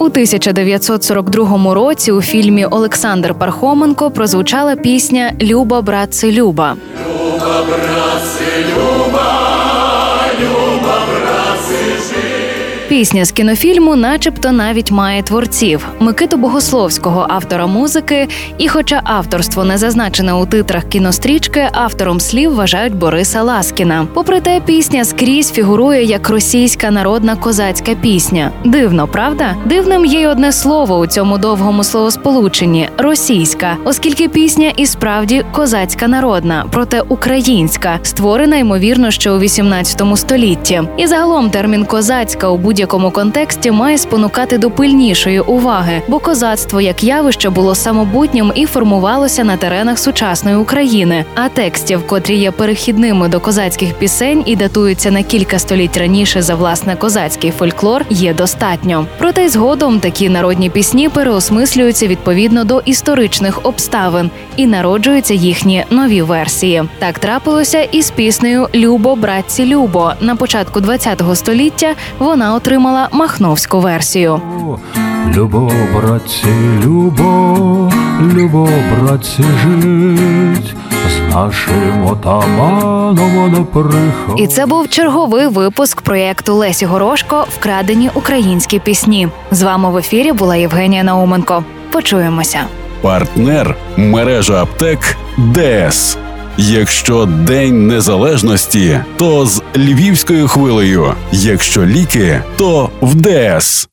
У 1942 році у фільмі Олександр Пархоменко прозвучала пісня Люба, братце, Люба. Пісня з кінофільму, начебто, навіть має творців Микиту Богословського, автора музики. І, хоча авторство не зазначене у титрах кінострічки, автором слів вважають Бориса Ласкіна. Попри те, пісня скрізь фігурує як російська народна козацька пісня. Дивно, правда? Дивним є й одне слово у цьому довгому словосполученні російська, оскільки пісня і справді козацька народна, проте українська, створена ймовірно ще у 18 столітті. І загалом термін козацька у будь-якому контексті має спонукати до пильнішої уваги, бо козацтво як явище було самобутнім і формувалося на теренах сучасної України. А текстів, котрі є перехідними до козацьких пісень і датуються на кілька століть раніше за власне козацький фольклор, є достатньо. Проте згодом такі народні пісні переосмислюються відповідно до історичних обставин і народжуються їхні нові версії. Так трапилося і з піснею Любо, братці, Любо. На початку ХХ століття вона отримала махновську версію. Любо, братці, любо, любо, братці, жить, з нашим отаманом не приход. І це був черговий випуск проєкту Лесі Горошко Вкрадені українські пісні. З вами в ефірі була Євгенія Науменко. Почуємося. Партнер мережа аптек ДС. Якщо День Незалежності, то з львівською хвилею. Якщо ліки, то в ДС.